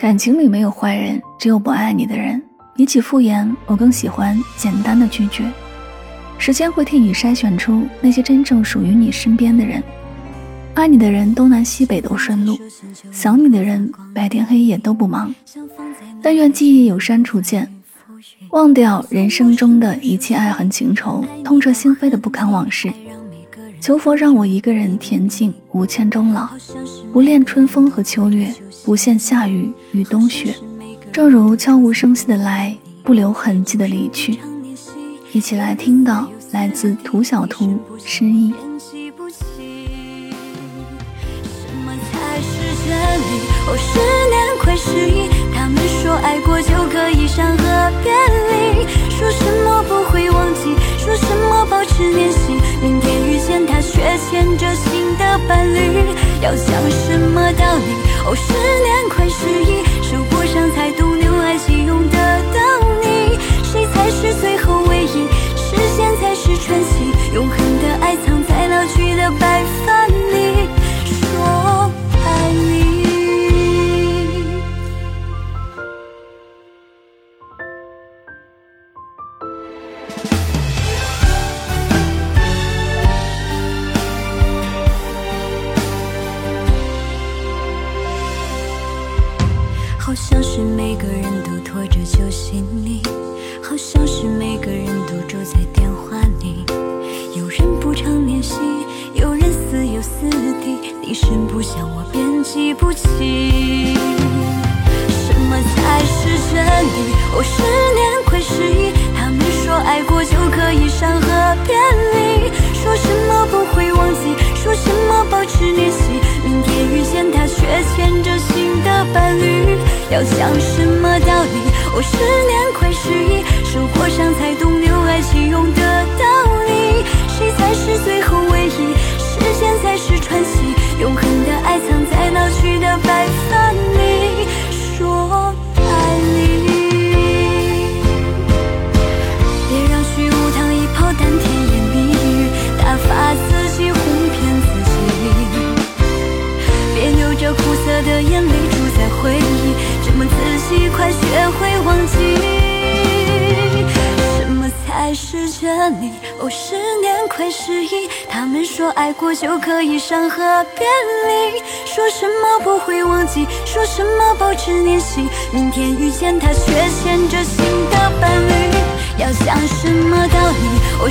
感情里没有坏人，只有不爱你的人。比起敷衍，我更喜欢简单的拒绝。时间会替你筛选出那些真正属于你身边的人。爱你的人，东南西北都顺路；想你的人，白天黑夜都不忙。但愿记忆有删除键，忘掉人生中的一切爱恨情仇，痛彻心扉的不堪往事。求佛让我一个人恬静，无牵终老，不恋春风和秋月，不羡夏雨与冬雪。正如悄无声息的来，不留痕迹的离去。一起来听到来自涂小图诗意。哦，十年快失忆，他们说爱过就可以山河别牵着心的伴侣，要讲什么道理？哦，失恋快失好像是每个人都拖着旧行李，好像是每个人都住在电话里。有人不常联系，有人似友似敌。你声不响，我便记不起。什么才是真理？哦，十年快失忆。他们说爱过就可以山河别要讲什么道理？我，十年快失忆，受过伤才懂留爱忘记，什么才是真理？哦，十年快失忆。他们说爱过就可以伤和别离，说什么不会忘记，说什么保持联系。明天遇见他，却牵着新的伴侣。要讲什么道理？哦，